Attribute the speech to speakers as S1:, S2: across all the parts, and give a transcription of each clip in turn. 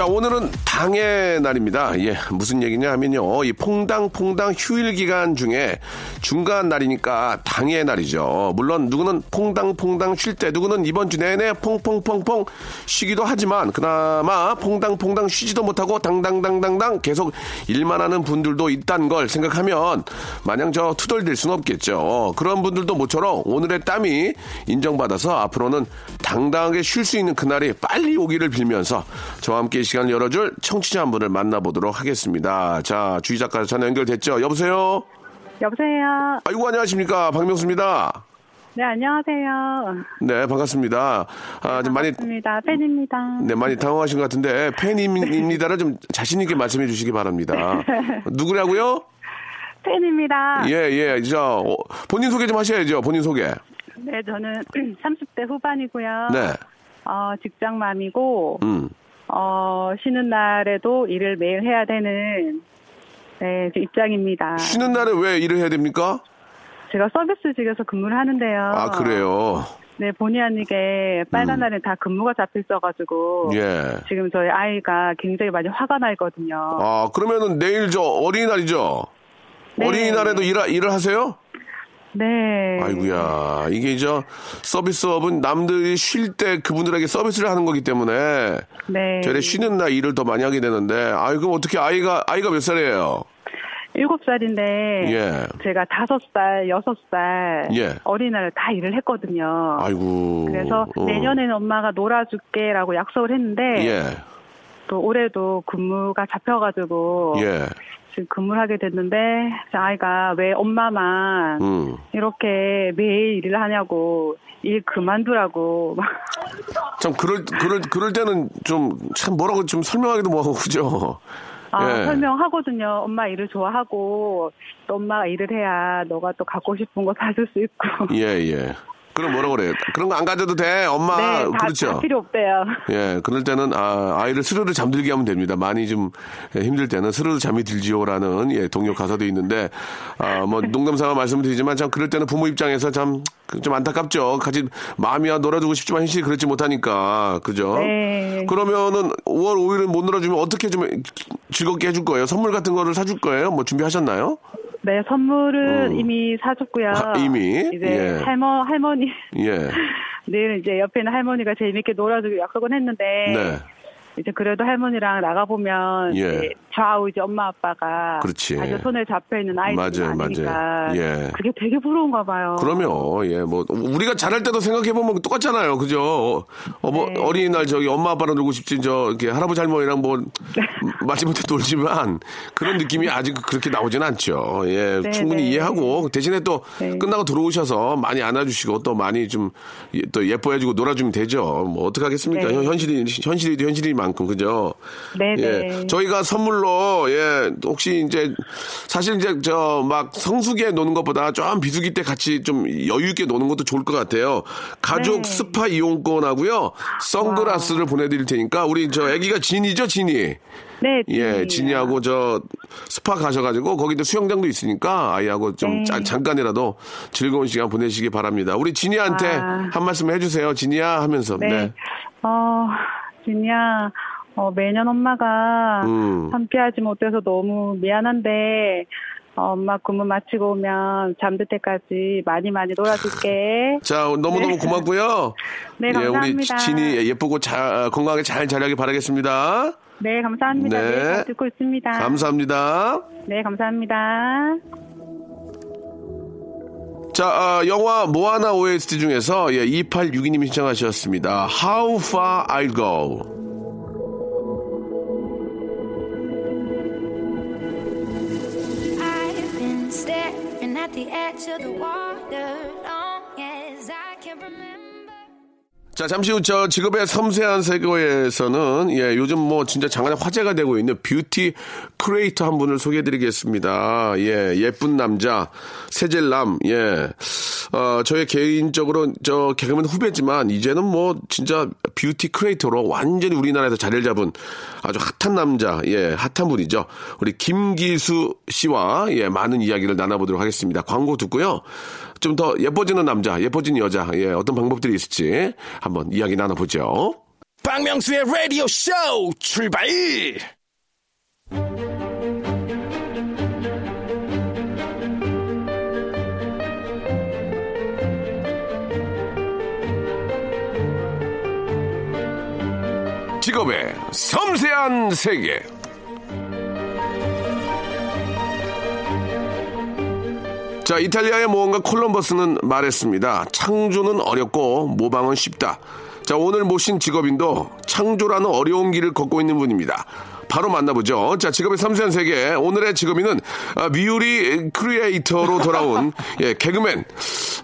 S1: 자 오늘은 당의 날입니다. 예 무슨 얘기냐 하면요. 이 퐁당퐁당 휴일 기간 중에 중간 날이니까 당의 날이죠. 물론 누구는 퐁당퐁당 쉴 때 누구는 이번 주 내내 퐁퐁퐁퐁 쉬기도 하지만 그나마 퐁당퐁당 쉬지도 못하고 당당당당당 계속 일만 하는 분들도 있다는 걸 생각하면 마냥 저 투덜댈 수는 없겠죠. 그런 분들도 모처럼 오늘의 땀이 인정받아서 앞으로는 당당하게 쉴 수 있는 그날이 빨리 오기를 빌면서 저와 함께 이 시간을 열어줄 청취자 한 분을 만나보도록 하겠습니다. 자, 주희 작가 전화 연결됐죠? 여보세요?
S2: 여보세요.
S1: 아이고, 안녕하십니까. 박명수입니다.
S2: 네, 안녕하세요.
S1: 네, 반갑습니다. 아, 좀 많이,
S2: 반갑습니다. 팬입니다.
S1: 네, 많이 당황하신 것 같은데, 팬입니다를 좀 자신있게 말씀해 주시기 바랍니다. 누구라고요?
S2: 팬입니다.
S1: 예, 예. 저, 어, 본인 소개 좀 하셔야죠. 본인 소개.
S2: 네, 저는 30대 후반이고요.
S1: 네.
S2: 어, 직장맘이고,
S1: 음.
S2: 어, 쉬는 날에도 일을 매일 해야 되는, 네, 그 입장입니다.
S1: 쉬는 날에 왜 일을 해야 됩니까?
S2: 제가 서비스직에서 근무를 하는데요.
S1: 아, 그래요.
S2: 네, 본의 아니게 빨간
S1: 음.
S2: 날엔 다 근무가 잡혀 있어가지고,
S1: 예.
S2: 지금 저희 아이가 굉장히 많이 화가 나 있거든요.
S1: 아, 그러면은 내일 저 어린이날이죠?
S2: 네.
S1: 어린이날에도 일, 일을 하세요?
S2: 네.
S1: 아이고야 이게 저 서비스업은 남들이 쉴 때 그분들에게 서비스를 하는 거기 때문에
S2: 네.
S1: 저래 쉬는 날 일을 더 많이 하게 되는데 아이 그럼 어떻게 아이가 아이가 몇 살이에요?
S2: 일곱 살인데
S1: 예.
S2: 제가 다섯 살, 여섯 살
S1: 예.
S2: 어린이날 다 일을 했거든요.
S1: 아이고
S2: 그래서
S1: 어.
S2: 내년에는 엄마가 놀아줄게라고 약속을 했는데
S1: 예.
S2: 또 올해도 근무가 잡혀가지고
S1: 예.
S2: 지금 근무를 하게 됐는데 제 아이가 왜 엄마만
S1: 음.
S2: 이렇게 매일 일을 하냐고 일 그만두라고
S1: 막참 그럴 그럴 그럴 때는 좀 참 뭐라고 좀 설명하기도 뭐하고 그죠?
S2: 아,
S1: 예.
S2: 설명하거든요. 엄마 일을 좋아하고 또 엄마가 일을 해야 너가 또 갖고 싶은 거 사줄 수 있고.
S1: 예, 예. 그럼 뭐라 그래요? 그런 거 안 가져도 돼. 엄마
S2: 네, 다,
S1: 그렇죠.
S2: 다 필요 없대요.
S1: 예, 그럴 때는 아, 아이를 스르르 잠들게 하면 됩니다. 많이 좀 예, 힘들 때는 스르르 잠이 들지요라는 예, 동요 가사도 있는데 아, 뭐 농담삼아 말씀드리지만 참 그럴 때는 부모 입장에서 참 좀 안타깝죠. 같이 마음이야 놀아주고 싶지만 현실이 그렇지 못하니까 그죠?
S2: 네.
S1: 그러면은 5월 5일은 못 놀아주면 어떻게 좀 즐겁게 해줄 거예요? 선물 같은 거를 사줄 거예요? 뭐 준비하셨나요?
S2: 네, 선물은
S1: 음.
S2: 이미 사줬고요.
S1: 아, 이미?
S2: 이제
S1: 예.
S2: 할머, 할머니.
S1: 예,
S2: 내일 이제 옆에 있는 할머니가 재밌게 놀아주고 약속은 했는데.
S1: 네,
S2: 이제 그래도 할머니랑 나가 보면.
S1: 예.
S2: 이제 좌우 이제 엄마 아빠가.
S1: 그렇지.
S2: 아주 손에 잡혀 있는 아이들이
S1: 맞아요,
S2: 아니니까.
S1: 맞아요. 예.
S2: 그게 되게 부러운가 봐요.
S1: 그럼요. 예, 뭐 우리가 잘할 때도 생각해 보면 똑같잖아요. 그죠? 어, 뭐
S2: 네.
S1: 어린이날 저기 엄마 아빠랑 놀고 싶지 저 이렇게 할아버지 할머니랑 뭐 마지못해 놀지만 그런 느낌이 아직 그렇게 나오진 않죠. 예,
S2: 네,
S1: 충분히
S2: 네.
S1: 이해하고 대신에 또
S2: 네.
S1: 끝나고 들어오셔서 많이 안아주시고 또 많이 좀 또 예뻐해주고 놀아주면 되죠. 뭐 어떡 하겠습니까?
S2: 네.
S1: 현- 현실이 현실이 현실인 만큼 그죠?
S2: 네네.
S1: 예, 저희가 선물로 예 혹시 이제 사실 이제 저 막 성수기에 노는 것보다 좀 비수기 때 같이 좀 여유 있게 노는 것도 좋을 것 같아요. 가족
S2: 네.
S1: 스파 이용권하고요, 선글라스를 보내드릴 테니까 우리 저 아기가 진이죠, 진이.
S2: 네,
S1: 예. 진이하고 저 스파 가셔가지고 거기도 수영장도 있으니까 아이하고 좀
S2: 네.
S1: 자- 잠깐이라도 즐거운 시간 보내시기 바랍니다. 우리 진이한테
S2: 아.
S1: 한 말씀 해주세요, 진이야 하면서.
S2: 네.
S1: 네.
S2: 어, 진이야, 어, 매년 엄마가
S1: 음.
S2: 함께하지 못해서 너무 미안한데, 어, 엄마 근무 마치고 오면 잠들 때까지 많이 많이 놀아줄게.
S1: 자, 너무너무
S2: 네.
S1: 고맙고요.
S2: 네,
S1: 예, 우리
S2: 감사합니다.
S1: 진이 예쁘고 자, 건강하게 잘 자라길 바라겠습니다.
S2: 네, 감사합니다.
S1: 네.
S2: 네, 잘 듣고 있습니다.
S1: 감사합니다.
S2: 네, 감사합니다.
S1: 자, 아, 영화 모아나 OST 중에서 예, 2862님이 신청하셨습니다. How Far I'll Go. 자, 잠시 후 저 직업의 섬세한 세계에서는 예, 요즘 뭐 진짜 장안에 화제가 되고 있는 뷰티 크리에이터 한 분을 소개해 드리겠습니다. 예, 예쁜 남자, 세젤남, 예. 어, 저의 개인적으로 저 개그맨 후배지만 이제는 뭐 진짜 beauty creator로 완전히 우리나라에서 자리를 잡은 아주 핫한 남자, 예, 핫한 분이죠. 우리 김기수 씨와 예, 많은 이야기를 나눠 보도록 하겠습니다. 광고 듣고요. 좀 더 예뻐지는 남자, 예뻐진 여자, 예, 어떤 방법들이 있을지 한번 이야기 나눠보죠.
S3: 박명수의 라디오 쇼 출발!
S1: 직업의 섬세한 세계. 자, 이탈리아의 모험가 콜럼버스는 말했습니다. 창조는 어렵고 모방은 쉽다. 자, 오늘 모신 직업인도 창조라는 어려운 길을 걷고 있는 분입니다. 바로 만나보죠. 자, 직업의 섬세한 세계. 오늘의 직업인은 아, beauty creator로 돌아온 예, 개그맨.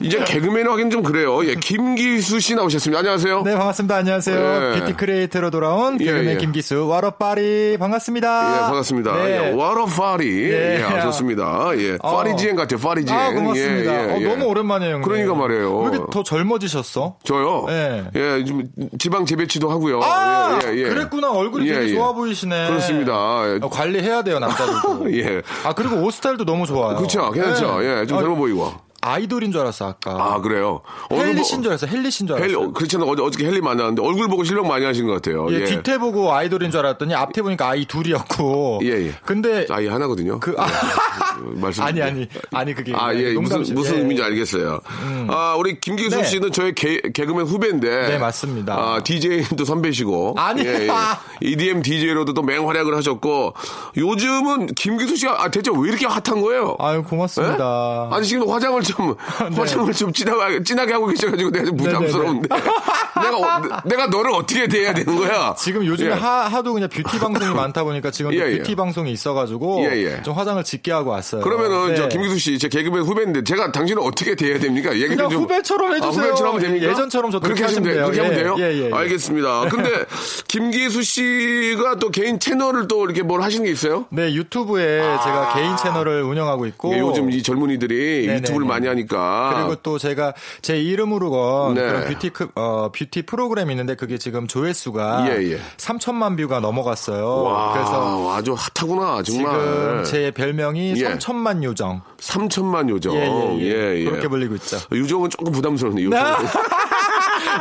S1: 이제 개그맨 하긴 좀 그래요. 예, 김기수 씨 나오셨습니다. 안녕하세요.
S4: 네, 반갑습니다. 안녕하세요.
S1: 예.
S4: beauty creator로 돌아온
S1: 예,
S4: 개그맨
S1: 예.
S4: 김기수, 와러파리 반갑습니다.
S1: 예, 반갑습니다.
S4: 네.
S1: 예, 파리.
S4: 예.
S1: 예, 아, 좋습니다. 예,
S4: 어.
S1: Parisienne 같아요, Parisienne.
S4: 아, 고맙습니다.
S1: 예, 예,
S4: 어,
S1: 예.
S4: 너무 오랜만이에요, 형님.
S1: 그러니까 말이에요.
S4: 왜 이렇게 더 젊어지셨어?
S1: 저요?
S4: 예.
S1: 예, 좀 지방 재배치도 하고요.
S4: 아,
S1: 예, 예, 예.
S4: 그랬구나. 얼굴이
S1: 예,
S4: 되게
S1: 예.
S4: 좋아 보이시네.
S1: 그렇습니다. 예.
S4: 어, 관리해야 돼요, 남자들도.
S1: 예.
S4: 아, 그리고 옷 스타일도 너무 좋아요.
S1: 그렇죠. 괜찮죠.
S4: 네.
S1: 예, 좀
S4: 아,
S1: 젊어 보이고.
S4: 아이돌인 줄 알았어, 아까.
S1: 아, 그래요?
S4: 헬리신
S1: 보-
S4: 줄 알았어, 헬리신 줄 알았어.
S1: 헬리, 어, 그렇잖아요. 어제, 어저께 헬리 만났는데 얼굴 보고 실력 많이 하신 것 같아요.
S4: 예,
S1: 예.
S4: 뒤태 보고 아이돌인 줄 알았더니 앞에 보니까 아이 둘이었고.
S1: 예, 예.
S4: 근데
S1: 아이 하나거든요.
S4: 그 아,
S1: 예, 말씀.
S4: 아니 아니 아니 그게
S1: 아, 예, 무슨. 무슨
S4: 예.
S1: 의미인지 알겠어요. 아, 우리 김기수
S4: 네.
S1: 씨는 저의 개, 개그맨 후배인데.
S4: 네, 맞습니다.
S1: 아, DJ도 선배시고.
S4: 아니.
S1: 예, 예. EDM DJ로도 또 맹활약을 하셨고. 요즘은 김기수 씨가, 아, 대체 왜 이렇게 핫한 거예요?
S4: 아유 고맙습니다.
S1: 예? 아니, 지금 화장을 좀,
S4: 네.
S1: 화장을 좀 진하게, 진하게 하고 계셔가지고 내가 좀 부담스러운데. 내가, 어, 내가 너를 어떻게 대해야 되는 거야?
S4: 지금 요즘에
S1: 예.
S4: 하, 하도 그냥 뷰티 방송이 많다 보니까 지금 또
S1: 예, 예.
S4: 뷰티 방송이 있어가지고
S1: 예, 예.
S4: 좀 화장을 짙게 하고 왔어요.
S1: 그러면은,
S4: 네.
S1: 저 김기수 씨, 제 개그맨 후배인데, 제가 당신을 어떻게 대해야 됩니까? 얘기를 좀.
S4: 후배처럼 해주세요.
S1: 아, 후배처럼 됩니까?
S4: 예전처럼 저도
S1: 그렇게 하시면 돼요. 그렇게 하면 돼요?
S4: 예, 예, 예.
S1: 알겠습니다. 근데, 김기수 씨가 또 개인 채널을 또 이렇게 뭘 하시는 게 있어요?
S4: 네 유튜브에 제가 개인 채널을 운영하고 있고
S1: 아. 이게 요즘 이 젊은이들이
S4: 네네네.
S1: 유튜브를 많이 하니까.
S4: 그리고 또 제가 제 이름으로 건
S1: 네.
S4: 그런 뷰티 크- 어, 뷰티 프로그램이 있는데 그게 지금 조회수가
S1: 예, 예.
S4: 3천만 view가 넘어갔어요.
S1: 와,
S4: 그래서
S1: 아주 hot하구나, 정말.
S4: 지금 제 별명이
S1: 예.
S4: 3천만 요정.
S1: 3천만 요정.
S4: 예, 예, 예.
S1: 예, 예.
S4: 그렇게 불리고 있죠.
S1: 요정은 조금 부담스럽네요. 요정.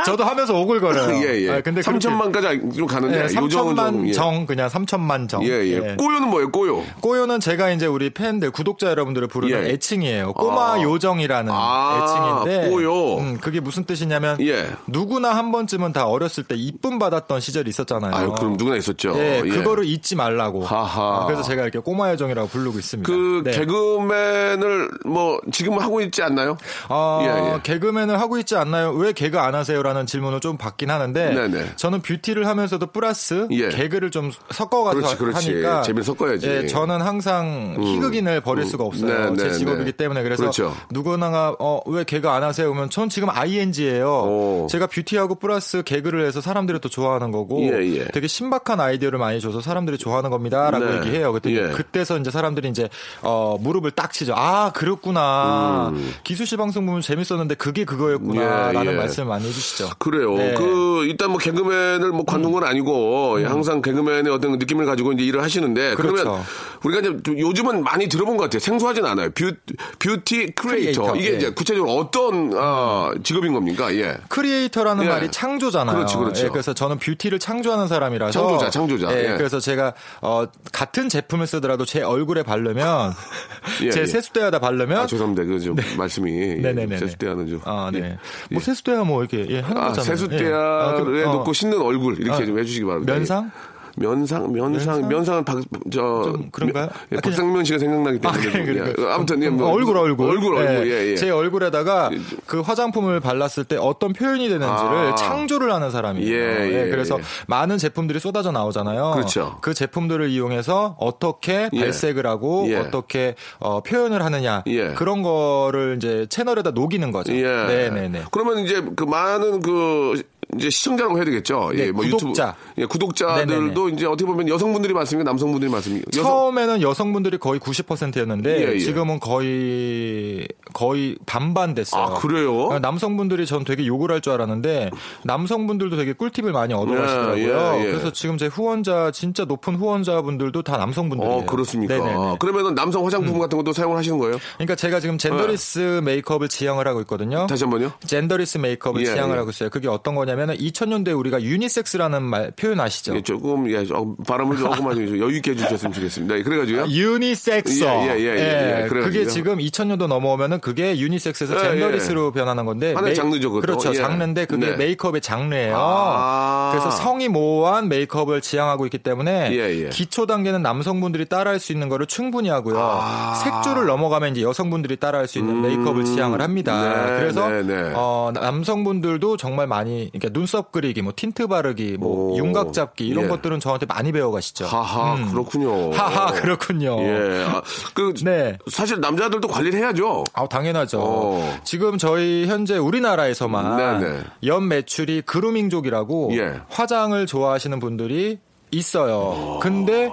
S4: 저도 하면서 오글거려요.
S1: 예, 예.
S4: 아, 근데
S1: 3천만까지 좀 가는데,
S4: 네,
S1: 요정은 좀.
S4: 3천만
S1: 예.
S4: 정 그냥 3천만 정.
S1: 예, 예. 꼬요는 뭐예요, 꼬요?
S4: 꼬요는 제가 이제 우리 팬들 구독자 여러분들을 부르는
S1: 예.
S4: 애칭이에요. 꼬마
S1: 아.
S4: 요정이라는
S1: 아,
S4: 애칭인데
S1: 꼬요.
S4: 음, 그게 무슨 뜻이냐면
S1: 예.
S4: 누구나 한 번쯤은 다 어렸을 때 이쁨 받았던 시절이 있었잖아요.
S1: 아유, 그럼 누구나 있었죠.
S4: 예,
S1: 예.
S4: 그거를 잊지 말라고.
S1: 하하.
S4: 아, 그래서 제가 이렇게 꼬마 요정이라고 부르고 있습니다.
S1: 그
S4: 네.
S1: 개그맨을 뭐 지금 하고 있지 않나요?
S4: 어,
S1: 예, 예.
S4: 개그맨을 하고 있지 않나요? 왜 개그 안 하세요 라는 질문을 좀 받긴 하는데
S1: 네네.
S4: 저는 beauty를 하면서도 플러스
S1: 예.
S4: 개그를 좀 섞어가서
S1: 그렇지, 그렇지.
S4: 하니까
S1: 재미를 섞어야지.
S4: 예, 저는 항상 희극인을 버릴 수가 없어요.
S1: 네,
S4: 제
S1: 네,
S4: 직업이기
S1: 네.
S4: 때문에 그래서
S1: 그렇죠.
S4: 누구나가 어, 왜 개그 안 하세요? 그러면 전 지금 ING예요.
S1: 오.
S4: 제가 beauty하고 플러스 개그를 해서 사람들이 또 좋아하는 거고
S1: 예, 예.
S4: 되게 신박한 아이디어를 많이 줘서 사람들이 좋아하는 겁니다라고
S1: 네.
S4: 얘기해요. 그때
S1: 예.
S4: 그때서 이제 사람들이 이제 어, 무릎을 딱 치죠. 아 그렇구나. 기수 씨 방송 보면 재밌었는데 그게 그거였구나라는
S1: 음. 예, 예.
S4: 말씀을 많이 해주시죠. 아시죠?
S1: 그래요.
S4: 네.
S1: 그 일단 뭐 개그맨을 뭐 관둔 건 아니고 예, 항상 개그맨의 어떤 느낌을 가지고 이제 일을 하시는데 그러면
S4: 그렇죠.
S1: 우리가 이제 좀 요즘은 많이 들어본 것 같아요. 생소하진 않아요. 뷰, beauty creator. Creator, 이게
S4: 예.
S1: 이제 구체적으로 어떤 아, 직업인 겁니까? 예.
S4: Creator라는
S1: 예.
S4: 말이 창조잖아요.
S1: 그렇죠, 그렇죠.
S4: 예, 그래서 저는 beauty를 창조하는 사람이라서
S1: 창조자, 창조자.
S4: 예,
S1: 예.
S4: 그래서 제가 어, 같은 제품을 쓰더라도 제 얼굴에 바르면
S1: 예,
S4: 제
S1: 예.
S4: 세수대에다 바르면
S1: 아, 죄송합니다. 그좀 말씀이 예,
S4: 네네네네.
S1: 세수대야는 좀.
S4: 아, 네.
S1: 예.
S4: 뭐 세수대야 뭐 이렇게 예, 하는
S1: 아,
S4: 거잖아요.
S1: 세수대야에
S4: 예. 아, 그, 어.
S1: 놓고 씻는 얼굴 이렇게
S4: 아,
S1: 좀 해주시기 바랍니다.
S4: 면상?
S1: 면상, 면상,
S4: 면상?
S1: 면상은 박, 저.
S4: 좀 그런가요?
S1: 예,
S4: 아,
S1: 박상면 씨가 생각나기
S4: 아,
S1: 때문에.
S4: 그래,
S1: 예. 아무튼, 예,
S4: 음,
S1: 뭐,
S4: 얼굴, 얼굴.
S1: 얼굴, 얼굴, 예, 예.
S4: 제 얼굴에다가 그 화장품을 발랐을 때 어떤 표현이 되는지를
S1: 아.
S4: 창조를 하는 사람이에요.
S1: 예, 예,
S4: 그래서
S1: 예.
S4: 많은 제품들이 쏟아져 나오잖아요.
S1: 그렇죠.
S4: 그 제품들을 이용해서 어떻게
S1: 예.
S4: 발색을 하고
S1: 예.
S4: 어떻게 어, 표현을 하느냐
S1: 예.
S4: 그런 거를 이제 채널에다 녹이는 거죠.
S1: 예.
S4: 네네네.
S1: 그러면 이제 그 많은 그 이제 시청자라고 해야 되겠죠.
S4: 네,
S1: 예, 뭐
S4: 구독자.
S1: 유튜브. 예, 구독자들도 이제 어떻게 보면 여성분들이 많습니까? 남성분들이 많습니까? 여성-
S4: 처음에는 여성분들이 거의 90%였는데
S1: 예, 예.
S4: 지금은 거의 거의 반반 됐어요.
S1: 아, 그래요?
S4: 남성분들이 전 되게 욕을 할 줄 알았는데 남성분들도 되게 꿀팁을 많이 얻어 가시더라고요.
S1: 예, 예.
S4: 그래서 지금 제 후원자 진짜 높은 후원자분들도 다 남성분들이에요.
S1: 어, 그렇습니까?
S4: 네네네.
S1: 그러면은 남성 화장품 같은 것도 사용을 하시는 거예요?
S4: 그러니까 제가 지금 genderless 메이크업을 지향을 하고 있거든요.
S1: 다시 한 번요?
S4: Genderless 메이크업을
S1: 예,
S4: 지향을
S1: 예.
S4: 하고 있어요. 그게 어떤 거냐면 은 2000년대에 우리가 유니섹스라는 말 표현 아시죠?
S1: 예, 조금, 예, 조- 발음을 조금만 좀 여유 있게 해주셨으면 좋겠습니다. 예, 그래가지고요.
S4: 유니섹스.
S1: 예, 예, 예, 예, 예. 그래가지고요.
S4: 그게 지금 2000년도 넘어오면은 그게 유니섹스에서
S1: 예,
S4: genderless로 변하는 건데. 메이-
S1: 장르죠, 그것도.
S4: 그렇죠.
S1: 예.
S4: 장르인데 그게
S1: 네.
S4: 메이크업의 장르예요.
S1: 아.
S4: 그래서 성이 모호한 메이크업을 지향하고 있기 때문에
S1: 예, 예.
S4: 기초 단계는 남성분들이 따라할 수 있는 거를 충분히 하고요.
S1: 아.
S4: 색조를 넘어가면 이제 여성분들이 따라할 수 있는 메이크업을 지향을 합니다.
S1: 네,
S4: 그래서
S1: 네, 네.
S4: 어, 남성분들도 정말 많이 그러니까 눈썹 그리기, 뭐 틴트 바르기, 뭐
S1: 오.
S4: 윤곽 잡기 이런
S1: 예.
S4: 것들은 저한테 많이 배워가시죠.
S1: 하하,
S4: 음.
S1: 그렇군요.
S4: 하하, 그렇군요.
S1: 예. 아, 그,
S4: 네.
S1: 사실 남자들도 관리를 해야죠.
S4: 아, 당연하죠.
S1: 어.
S4: 지금 저희 현재 우리나라에서만
S1: 네네.
S4: 연 매출이 그루밍족이라고
S1: 예.
S4: 화장을 좋아하시는 분들이 있어요. 근데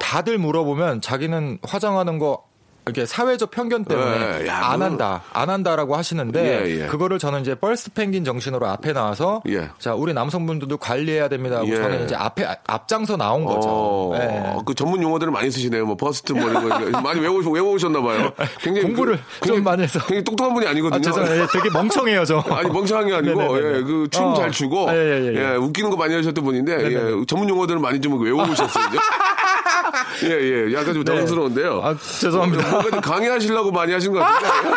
S4: 다들 물어보면 자기는 화장하는 거 이렇게 사회적 편견 때문에
S1: 네, 야,
S4: 안 한다, 안 한다라고 하시는데
S1: 예, 예.
S4: 그거를 저는 이제 뻘스 펭귄 정신으로 앞에 나와서
S1: 예.
S4: 자 우리 남성분들도 관리해야 됩니다. 하고
S1: 예.
S4: 저는 이제 앞에 앞장서 나온 거죠.
S1: 어,
S4: 예.
S1: 그 전문 용어들을 많이 쓰시네요. 뭐 버스트 뭐 이런 거 많이 외우 외우셨나 봐요. 굉장히
S4: 공부를
S1: 그-
S4: 좀
S1: 굉장히-
S4: 많이 해서.
S1: 굉장히 똑똑한 분이 아니거든요.
S4: 아, 죄송해요. 예, 되게 멍청해요, 저.
S1: 아니 멍청한 게 아니고. 예, 그춤
S4: 어.
S1: 잘 추고
S4: 아, 예, 예, 예.
S1: 예, 웃기는 거 많이 하셨던 분인데 예. 전문 용어들을 많이 좀 외우셨어요. 예, 예. 약간 좀
S4: 네.
S1: 당황스러운데요.
S4: 아, 죄송합니다.
S1: 뭔가 좀 강의하시려고 많이 하신 것 같은데.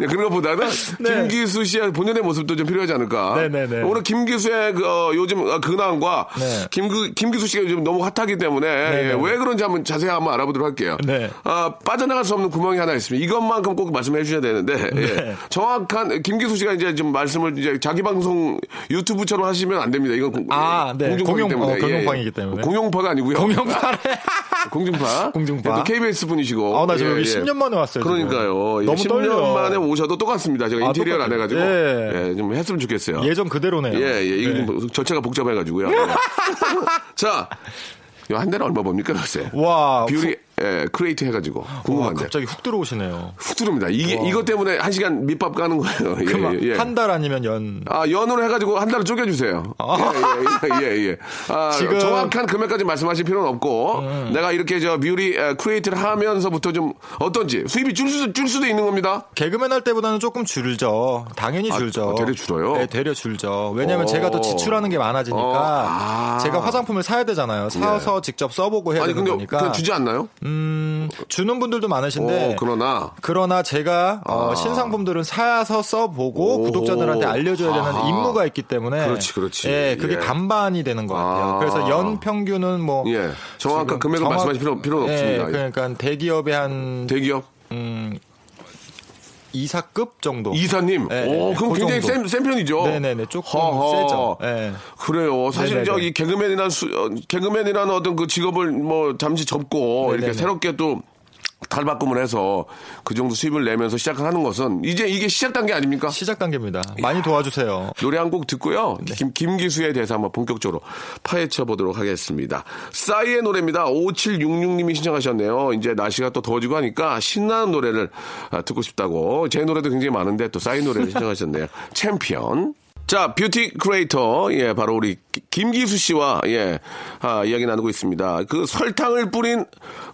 S1: 예, 그런 것보다는
S4: 네.
S1: 김기수 씨의 본연의 모습도 좀 필요하지 않을까.
S4: 네네네.
S1: 오늘 김기수의 그, 어, 요즘 어, 근황과
S4: 네.
S1: 김, 김기수 씨가 요즘 너무 핫하기 때문에 예, 왜 그런지 한번 자세히 한번 알아보도록 할게요.
S4: 네.
S1: 아, 빠져나갈 수 없는 구멍이 하나 있습니다. 이것만큼 꼭 말씀해 주셔야 되는데
S4: 네.
S1: 예. 정확한 김기수 씨가 이제 좀 말씀을 이제 자기 방송 유튜브처럼 하시면 안 됩니다. 이건 공,
S4: 아, 네.
S1: 공중파이기
S4: 공용-
S1: 때문에
S4: 어, 공용방이기 때문에.
S1: 공용파가 아니고요.
S4: 공룡파래.
S1: 공중파.
S4: 공중파.
S1: 예, 또 KBS 분이시고.
S4: 아, 나 지금 여기 10년 만에 왔어요.
S1: 그러니까요. 예,
S4: 너무
S1: 10년
S4: 떨려.
S1: 만에 오셔도 똑같습니다. 제가
S4: 아,
S1: 인테리어를 안
S4: 똑같아요.
S1: 해가지고.
S4: 예.
S1: 예, 좀 했으면 좋겠어요.
S4: 예전 그대로네요.
S1: 예, 예. 이게
S4: 네.
S1: 좀 절차가 복잡해가지고요. 예. 자, 한 달에 얼마 법니까, 글쎄.
S4: 와.
S1: 뷰리, 예, create 해가지고.
S4: 와,
S1: 궁금한데.
S4: 갑자기 훅 들어오시네요.
S1: 훅 들어옵니다. 이게, 이것 때문에 한 시간 밑밥 까는 거예요. 예, 예, 예.
S4: 한달 아니면 연.
S1: 아, 연으로 해가지고 한 달을 쪼개주세요. 예, 예, 예, 예, 예. 아,
S4: 지금- 음.
S1: 정확한 금액까지 말씀하실 필요는 없고, 내가 이렇게 저 뷰리 에, create를 하면서부터 좀 어떤지 수입이 줄, 수, 줄 수도 있는 겁니다.
S4: 개그맨 할 때보다는 조금 줄죠. 당연히
S1: 아,
S4: 줄죠.
S1: 아, 되려 줄어요?
S4: 네, 되려 줄죠. 왜냐면
S1: 어.
S4: 제가 또 지출하는 게 많아지니까
S1: 어. 아.
S4: 제가 화장품을 사야 되잖아요. 사서 직접 써보고 해야
S1: 아니,
S4: 되는
S1: 근데
S4: 거니까.
S1: 그냥 주지 않나요?
S4: 음, 주는 분들도 많으신데
S1: 어, 그러나.
S4: 그러나 제가 어,
S1: 아.
S4: 신상품들은 사서 써보고
S1: 오.
S4: 구독자들한테 알려줘야 되는
S1: 아하.
S4: 임무가 있기 때문에
S1: 그렇지, 그렇지.
S4: 예, 그게
S1: 예.
S4: 반반이 되는 것 같아요.
S1: 아.
S4: 그래서 연 평균은 뭐
S1: 예. 정확한 금액을 말씀하실 필요- 필요는
S4: 예,
S1: 없습니다.
S4: 그러니까 대기업의 한
S1: 대기업?
S4: 음, 이사급 정도.
S1: 이사님.
S4: 예,
S1: 오,
S4: 예,
S1: 그럼
S4: 그
S1: 굉장히. 센, 센 편이죠.
S4: 네네네, 조금
S1: 허허.
S4: 세죠. 예.
S1: 그래요. 사실
S4: 네네네.
S1: 저이 개그맨이란 수, 어, 개그맨이라는 어떤 그 직업을 뭐 잠시 접고 이렇게
S4: 네네네.
S1: 새롭게 또 탈바꿈을 해서 그 정도 수입을 내면서 시작하는 것은 이제 이게 시작 단계 아닙니까?
S4: 시작 단계입니다. 많이 도와주세요.
S1: 노래 한 곡 듣고요.
S4: 네.
S1: 김, 김기수에 대해서 한번 본격적으로 파헤쳐 보도록 하겠습니다. 싸이의 노래입니다. 5766님이 신청하셨네요. 이제 날씨가 또 더워지고 하니까 신나는 노래를 아, 듣고 싶다고. 제 노래도 굉장히 많은데 또 싸이 노래를 신청하셨네요. 챔피언. 자, beauty creator, 예, 바로 우리 기- 김기수 씨와, 예, 아, 이야기 나누고 있습니다. 그 설탕을 뿌린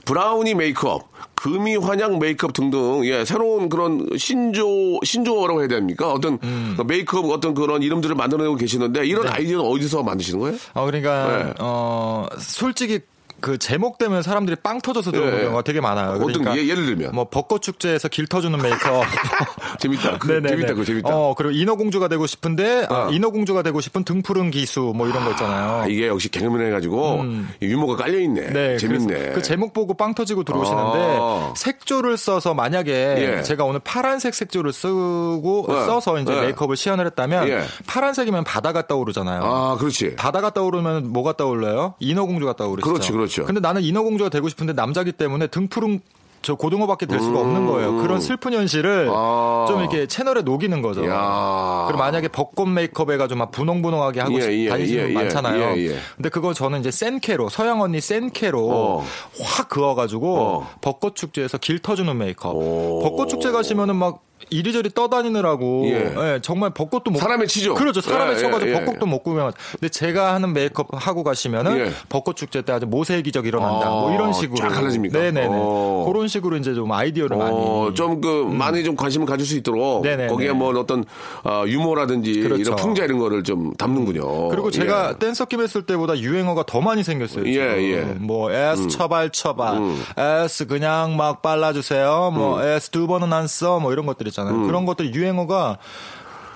S1: 브라우니 메이크업, 금의환향 메이크업 등등, 예, 새로운 그런 신조, 신조어라고 해야 됩니까? 어떤
S4: 음.
S1: 그 메이크업 어떤 그런 이름들을 만들어내고 계시는데, 이런 아이디어는 어디서 만드시는 거예요?
S4: 어, 그러니까,
S1: 네.
S4: 어, 솔직히 그 제목 때문에 사람들이 빵 터져서 들어오는
S1: 예.
S4: 경우가 되게 많아요.
S1: 어떤
S4: 그러니까
S1: 예, 예를 들면?
S4: 뭐 벚꽃 축제에서 길 터주는 메이크업.
S1: 재밌다. 그,
S4: 네네네.
S1: 재밌다. 그 재밌다.
S4: 어, 그리고 인어공주가 되고 싶은데, 아,
S1: 어.
S4: 인어공주가 되고 싶은 등푸른 기수, 뭐 이런 거 있잖아요.
S1: 아, 이게 역시 개그맨 해가지고 유머가 깔려 있네.
S4: 음. 네,
S1: 재밌네.
S4: 그 제목 보고 빵 터지고 들어오시는데
S1: 아.
S4: 색조를 써서 만약에
S1: 예.
S4: 제가 오늘 파란색 색조를 쓰고
S1: 네.
S4: 써서 이제
S1: 네.
S4: 메이크업을 시연을 했다면
S1: 예.
S4: 파란색이면 바다가 떠오르잖아요.
S1: 아, 그렇지.
S4: 바다가 떠오르면 뭐가 떠올라요? 인어공주가 떠오르죠.
S1: 그렇죠, 그렇 죠.
S4: 근데 나는 인어공주가 되고 싶은데 남자기 때문에 등 푸른 저 고등어밖에 될 수가 없는 거예요. 그런 슬픈 현실을
S1: 음. 아.
S4: 좀 이렇게 채널에 녹이는 거죠.
S1: 야.
S4: 그리고 만약에 벚꽃 메이크업 해가지고 막 분홍분홍하게 하고
S1: 예,
S4: 싶-
S1: 예,
S4: 다니시는
S1: 예,
S4: 분
S1: 예,
S4: 많잖아요.
S1: 예, 예.
S4: 근데 그거 저는 이제 센케로 서양 언니 센케로
S1: 어.
S4: 확 그어가지고
S1: 어.
S4: 벚꽃 축제에서 길 터주는 메이크업.
S1: 오.
S4: 벚꽃 축제 가시면은 막 이리저리 떠다니느라고
S1: 예.
S4: 예, 정말 벚꽃도 못
S1: 사람에 치죠.
S4: 그렇죠. 사람에
S1: 예,
S4: 쳐가지고
S1: 예, 예.
S4: 벚꽃도 못 구경. 근데 제가 하는 메이크업 하고 가시면은
S1: 예.
S4: 벚꽃 축제 때 아주 모세의 기적 일어난다.
S1: 아,
S4: 뭐 이런 식으로
S1: 쫙 갈라집니까?
S4: 네네네.
S1: 어.
S4: 그런 식으로 이제 좀 아이디어를
S1: 어,
S4: 많이.
S1: 좀그 많이 좀 관심을 가질 수 있도록
S4: 네네네.
S1: 거기에 뭐 어떤 어, 유머라든지
S4: 그렇죠.
S1: 이런 풍자 이런 거를 좀 담는군요.
S4: 그리고 제가
S1: 예.
S4: 댄서 김 했을 때보다 유행어가 더 많이 생겼어요.
S1: 예,
S4: 지금.
S1: 예.
S4: 뭐 S 처발 처발, S 그냥 막 발라주세요. 뭐
S1: 음.
S4: S 두 번은 안 써. 뭐 이런 것들 있잖아요. 그런 것들 유행어가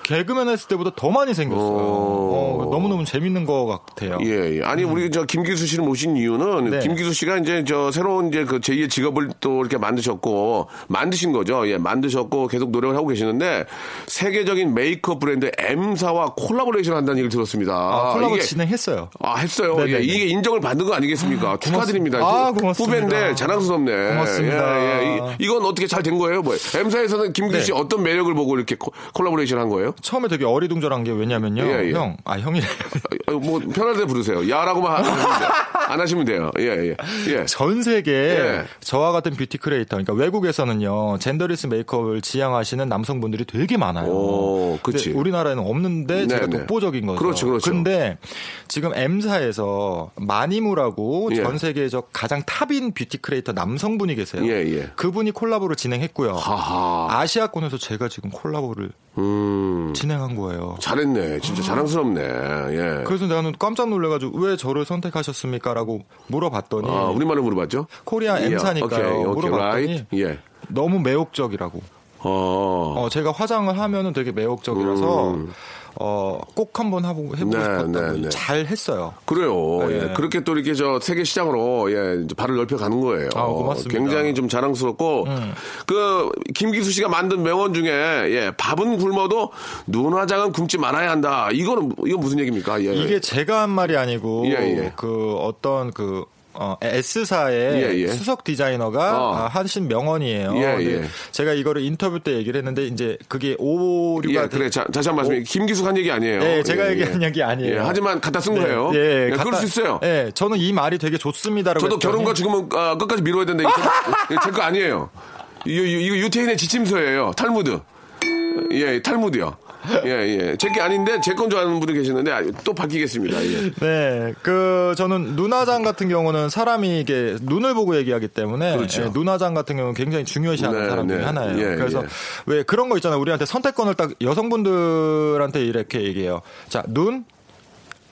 S4: 개그맨 했을 때보다 더 많이 생겼어요. 어, 너무너무 재밌는 것 같아요.
S1: 예, 예. 아니, 우리 저 김기수 씨를 모신 이유는
S4: 네.
S1: 김기수 씨가 이제 저 새로운 이제 그 제2의 직업을 또 이렇게 만드셨고, 만드신 거죠. 예, 만드셨고 계속 노력을 하고 계시는데, 세계적인 메이크업 브랜드 M사와 콜라보레이션 한다는 얘기를 들었습니다.
S4: 아, 콜라보
S1: 이게-
S4: 진행했어요.
S1: 아, 했어요.
S4: 네네네.
S1: 예, 이게 인정을 받는 거 아니겠습니까? 축하드립니다.
S4: 아, 고맙습니다.
S1: 후배인데 자랑스럽네.
S4: 고맙습니다.
S1: 예, 예. 이, 건 어떻게 잘 된 거예요? 뭐 M사에서는 김기수
S4: 네.
S1: 씨 어떤 매력을 보고 이렇게 코- 콜라보레이션 한 거예요?
S4: 처음에 되게 어리둥절한 게 왜냐면요.
S1: 예, 예.
S4: 형, 아, 형이래.
S1: 어, 뭐 편할 때 부르세요. 야라고만. 안 하시면 돼요. 예, 예. 예.
S4: 전 세계
S1: 예.
S4: 저와 같은 beauty creator, 그러니까 외국에서는요 genderless 메이크업을 지향하시는 남성분들이 되게 많아요.
S1: 오, 그치.
S4: 우리나라에는 없는데 제가
S1: 네, 네.
S4: 독보적인 거죠.
S1: 그렇죠, 그렇죠.
S4: 근데 지금 M사에서 Manny MUA라고
S1: 예.
S4: 전 세계에서 가장 top인 beauty creator 남성분이 계세요.
S1: 예, 예.
S4: 그분이 콜라보를 진행했고요.
S1: 하하.
S4: 아시아권에서 제가 지금 콜라보를
S1: 음.
S4: 진행한 거예요.
S1: 잘했네. 진짜 자랑스럽네. 예.
S4: 그래서 나는 깜짝 놀래가지고 왜 저를 선택하셨습니까 라고 물어봤더니
S1: 아, 우리말로 물어봤죠?
S4: 코리아
S1: 예,
S4: M사니까요.
S1: 오케이, 오케이,
S4: 물어봤더니.
S1: 예.
S4: 너무 매혹적이라고.
S1: 어.
S4: 어, 제가 화장을 하면은 되게 매혹적이라서 어, 꼭 한번 하고 해보고
S1: 음. 네,
S4: 싶었다고
S1: 네, 네.
S4: 잘 했어요.
S1: 그래요.
S4: 네.
S1: 예. 그렇게 또 이렇게 저 세계 시장으로 예, 이제 발을 넓혀 가는 거예요.
S4: 아, 고맙습니다. 음.
S1: 굉장히 좀 자랑스럽고 그 김기수 씨가 만든 명언 중에 예, 밥은 굶어도 눈화장은 굶지 말아야 한다. 이거는 이건 무슨 얘기입니까? 예.
S4: 이게 제가 한 말이 아니고
S1: 예, 예.
S4: 그 어떤 그 어, S사의
S1: 예, 예.
S4: 수석 디자이너가
S1: 어.
S4: 아, 하신 명언이에요.
S1: 예,
S4: 근데
S1: 예.
S4: 제가 이거를 인터뷰 때 얘기를 했는데 이제 그게 오류가
S1: 예, 그래. 자, 다시 한 말씀. 김기수 한 얘기 아니에요.
S4: 네, 제가
S1: 예,
S4: 얘기한
S1: 예.
S4: 얘기 아니에요.
S1: 예, 하지만 갖다 쓴
S4: 네,
S1: 거예요.
S4: 예,
S1: 예, 그럴
S4: 갖다-
S1: 수 있어요.
S4: 예, 저는 이 말이 되게 좋습니다라고
S1: 저도
S4: 했더니
S1: 결혼과 죽으면 아, 끝까지 미뤄야 된다. 이거 제거 아니에요. 이거, 이거 유태인의 지침서예요. 탈무드. 예, 탈무드요. 예, 예. 제 게 아닌데 제 건 줄 아는 분이 계시는데 아, 또 바뀌겠습니다. 예.
S4: 네, 그 저는 눈화장 같은 경우는 사람이 이게 눈을 보고 얘기하기 때문에
S1: 그렇죠.
S4: 예, 눈화장 같은 경우는 굉장히 중요시하는
S1: 네,
S4: 사람 중에
S1: 네.
S4: 하나예요.
S1: 예,
S4: 그래서
S1: 예.
S4: 왜 그런 거 있잖아요. 우리한테 선택권을 딱 여성분들한테 이렇게 얘기해요. 자, 눈,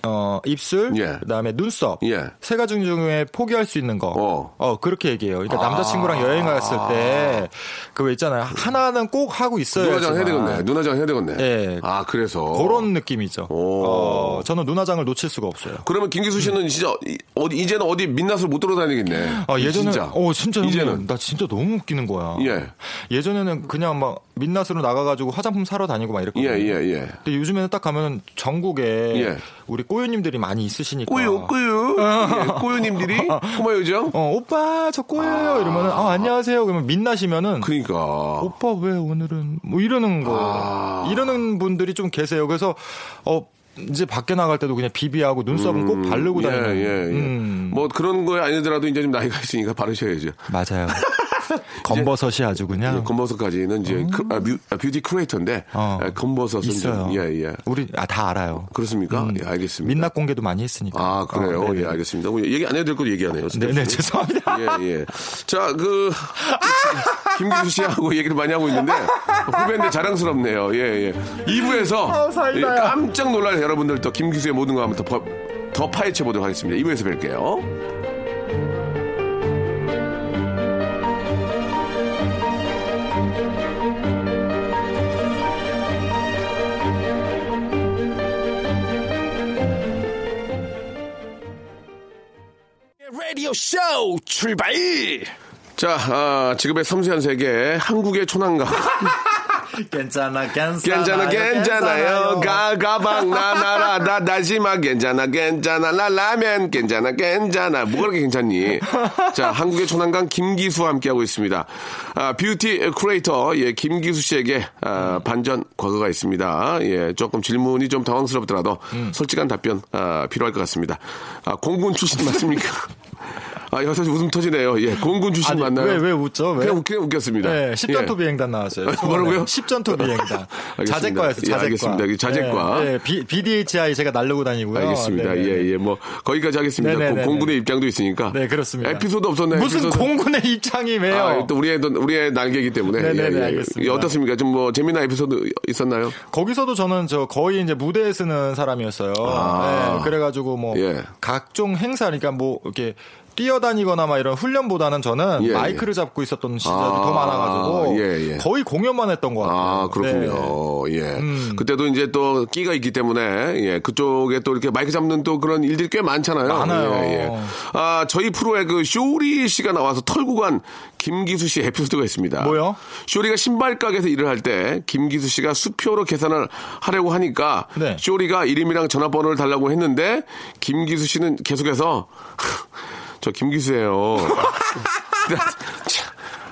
S4: 어, 입술,
S1: 예.
S4: 그다음에 눈썹
S1: 예.
S4: 세 가지 중에 포기할 수 있는 거.
S1: 어.
S4: 어, 그렇게 얘기해요. 그러니까 남자친구랑 여행 갔을 때그왜 있잖아요. 하나는 꼭 하고 있어야
S1: 눈화장 해야 되겠네. 눈화장 해야 되겠네.
S4: 예.
S1: 아, 그래서.
S4: 그런 느낌이죠.
S1: 오.
S4: 어, 저는 눈화장을 놓칠 수가 없어요.
S1: 그러면 김기수 씨는 진짜 이- 어디 이제는 어디 민낯을 못 돌아다니겠네.
S4: 아, 예전에,
S1: 진짜.
S4: 어, 진짜
S1: 이제는
S4: 나 진짜 너무 웃기는 거야.
S1: 예.
S4: 예전에는 그냥 막 민낯으로 나가가지고 화장품 사러 다니고 막 이랬거든요.
S1: 예, 예, 예.
S4: 근데 요즘에는 딱 가면 전국에
S1: 예.
S4: 우리 꼬유님들이 많이 있으시니까.
S1: 꾸유, 꾸유. 예, 꾸유님들이 꼬마 요정.
S4: 어, 오빠, 저 꼬여요. 이러면은, 아, 안녕하세요. 그러면 민낯이면은.
S1: 그러니까.
S4: 오빠 왜 오늘은 뭐 이러는 거
S1: 아.
S4: 이러는 분들이 좀 계세요. 그래서 어 이제 밖에 나갈 때도 그냥 비비하고 눈썹은 꼭 바르고 다니는.
S1: 예, 예, 예.
S4: 음.
S1: 뭐 그런 거에 아니더라도 이제 좀 나이가 있으니까 바르셔야죠.
S4: 맞아요. 검버섯이 아주 그냥
S1: 예, 검버섯까지는 이제 크- 아, 뮤, 아, beauty creator인데
S4: 어.
S1: 예, 검버섯은
S4: 있어요.
S1: 좀, 예, 예.
S4: 우리 아, 다 알아요.
S1: 그렇습니까?
S4: 음,
S1: 예, 알겠습니다.
S4: 민낯 공개도 많이 했으니까.
S1: 아, 그래요?
S4: 어.
S1: 예, 알겠습니다. 뭐 얘기 안 해도 될 것도 얘기하네요.
S4: 네네, 죄송합니다.
S1: 예, 예. 자, 그, 김기수 씨하고 얘기를 많이 하고 있는데, 후배인데 자랑스럽네요. 예, 예. 2부에서
S4: 아, 사이다야.
S1: 깜짝 놀랄 여러분들 또 김기수의 모든 거 한번 더, 파- 더 파헤쳐 보도록 하겠습니다. 2부에서 뵐게요.
S3: 라디오 쇼 출발!
S1: 자, 아, 지금의 섬세한 세계, 한국의 초난가.
S4: 괜찮아, 괜찮아.
S1: 괜찮아, 괜찮아요. 가, 가방, 나, 나라, 나, 나지마, 괜찮아, 괜찮아, 나, 라면, 괜찮아, 괜찮아. 뭐가 그렇게 괜찮니? 자, 한국의 초난강 김기수와 함께하고 있습니다. 아, beauty creator, 예, 김기수 씨에게, 아, 반전 과거가 있습니다. 예, 조금 질문이 좀 당황스럽더라도, 솔직한 답변, 아, 필요할 것 같습니다. 아, 공군 출신 맞습니까? 아, 여기서 웃음 터지네요. 예, 공군
S4: 아니,
S1: 맞나요?
S4: 왜, 왜 웃죠? 왜?
S1: 그냥, 그냥 웃겼습니다.
S4: 네, 십전투
S1: 예.
S4: 비행단 나왔어요.
S1: 뭐라고요?
S4: 십전투 비행단.
S1: 알겠습니다.
S4: 자재과였어요,
S1: 예,
S4: 자재과.
S1: 알겠습니다. 이게 자재과.
S4: 네, 네, B, BDHI 제가 날르고 다니고요.
S1: 알겠습니다.
S4: 네, 네,
S1: 예,
S4: 네.
S1: 예. 뭐, 거기까지 하겠습니다.
S4: 네네네네.
S1: 공- 공군의 입장도 있으니까.
S4: 네, 그렇습니다.
S1: 에피소드 없었나요?
S4: 무슨
S1: 에피소드?
S4: 공군의 입장이 왜요?
S1: 아, 또 우리의, 우리의 날개이기 때문에.
S4: 네네네,
S1: 예, 예.
S4: 알겠습니다.
S1: 예, 어떻습니까? 좀 뭐, 재미난 에피소드 있었나요?
S4: 거기서도 저는 저 거의 이제 무대에 쓰는 사람이었어요.
S1: 아.
S4: 네, 그래가지고 뭐
S1: 예.
S4: 각종 행사, 그러니까 뭐 이렇게 뛰어다니거나 막 이런 훈련보다는 저는
S1: 예,
S4: 마이크를 잡고 있었던 시절이
S1: 아,
S4: 더 많아가지고
S1: 예, 예.
S4: 거의 공연만 했던 것 같아요.
S1: 아, 그렇군요.
S4: 네.
S1: 예.
S4: 음.
S1: 그때도 이제 또 끼가 있기 때문에, 예. 그쪽에 또 이렇게 마이크 잡는 또 그런 일들이 꽤 많잖아요.
S4: 많아요.
S1: 예, 예. 아, 저희 프로에 그 쇼리 씨가 나와서 털고 간 김기수 씨 에피소드가 있습니다.
S4: 뭐요?
S1: 쇼리가 신발 가게에서 일을 할 때 김기수 씨가 수표로 계산을 하려고 하니까
S4: 네.
S1: 쇼리가 이름이랑 전화번호를 달라고 했는데 김기수 씨는 계속해서 저 김기수예요.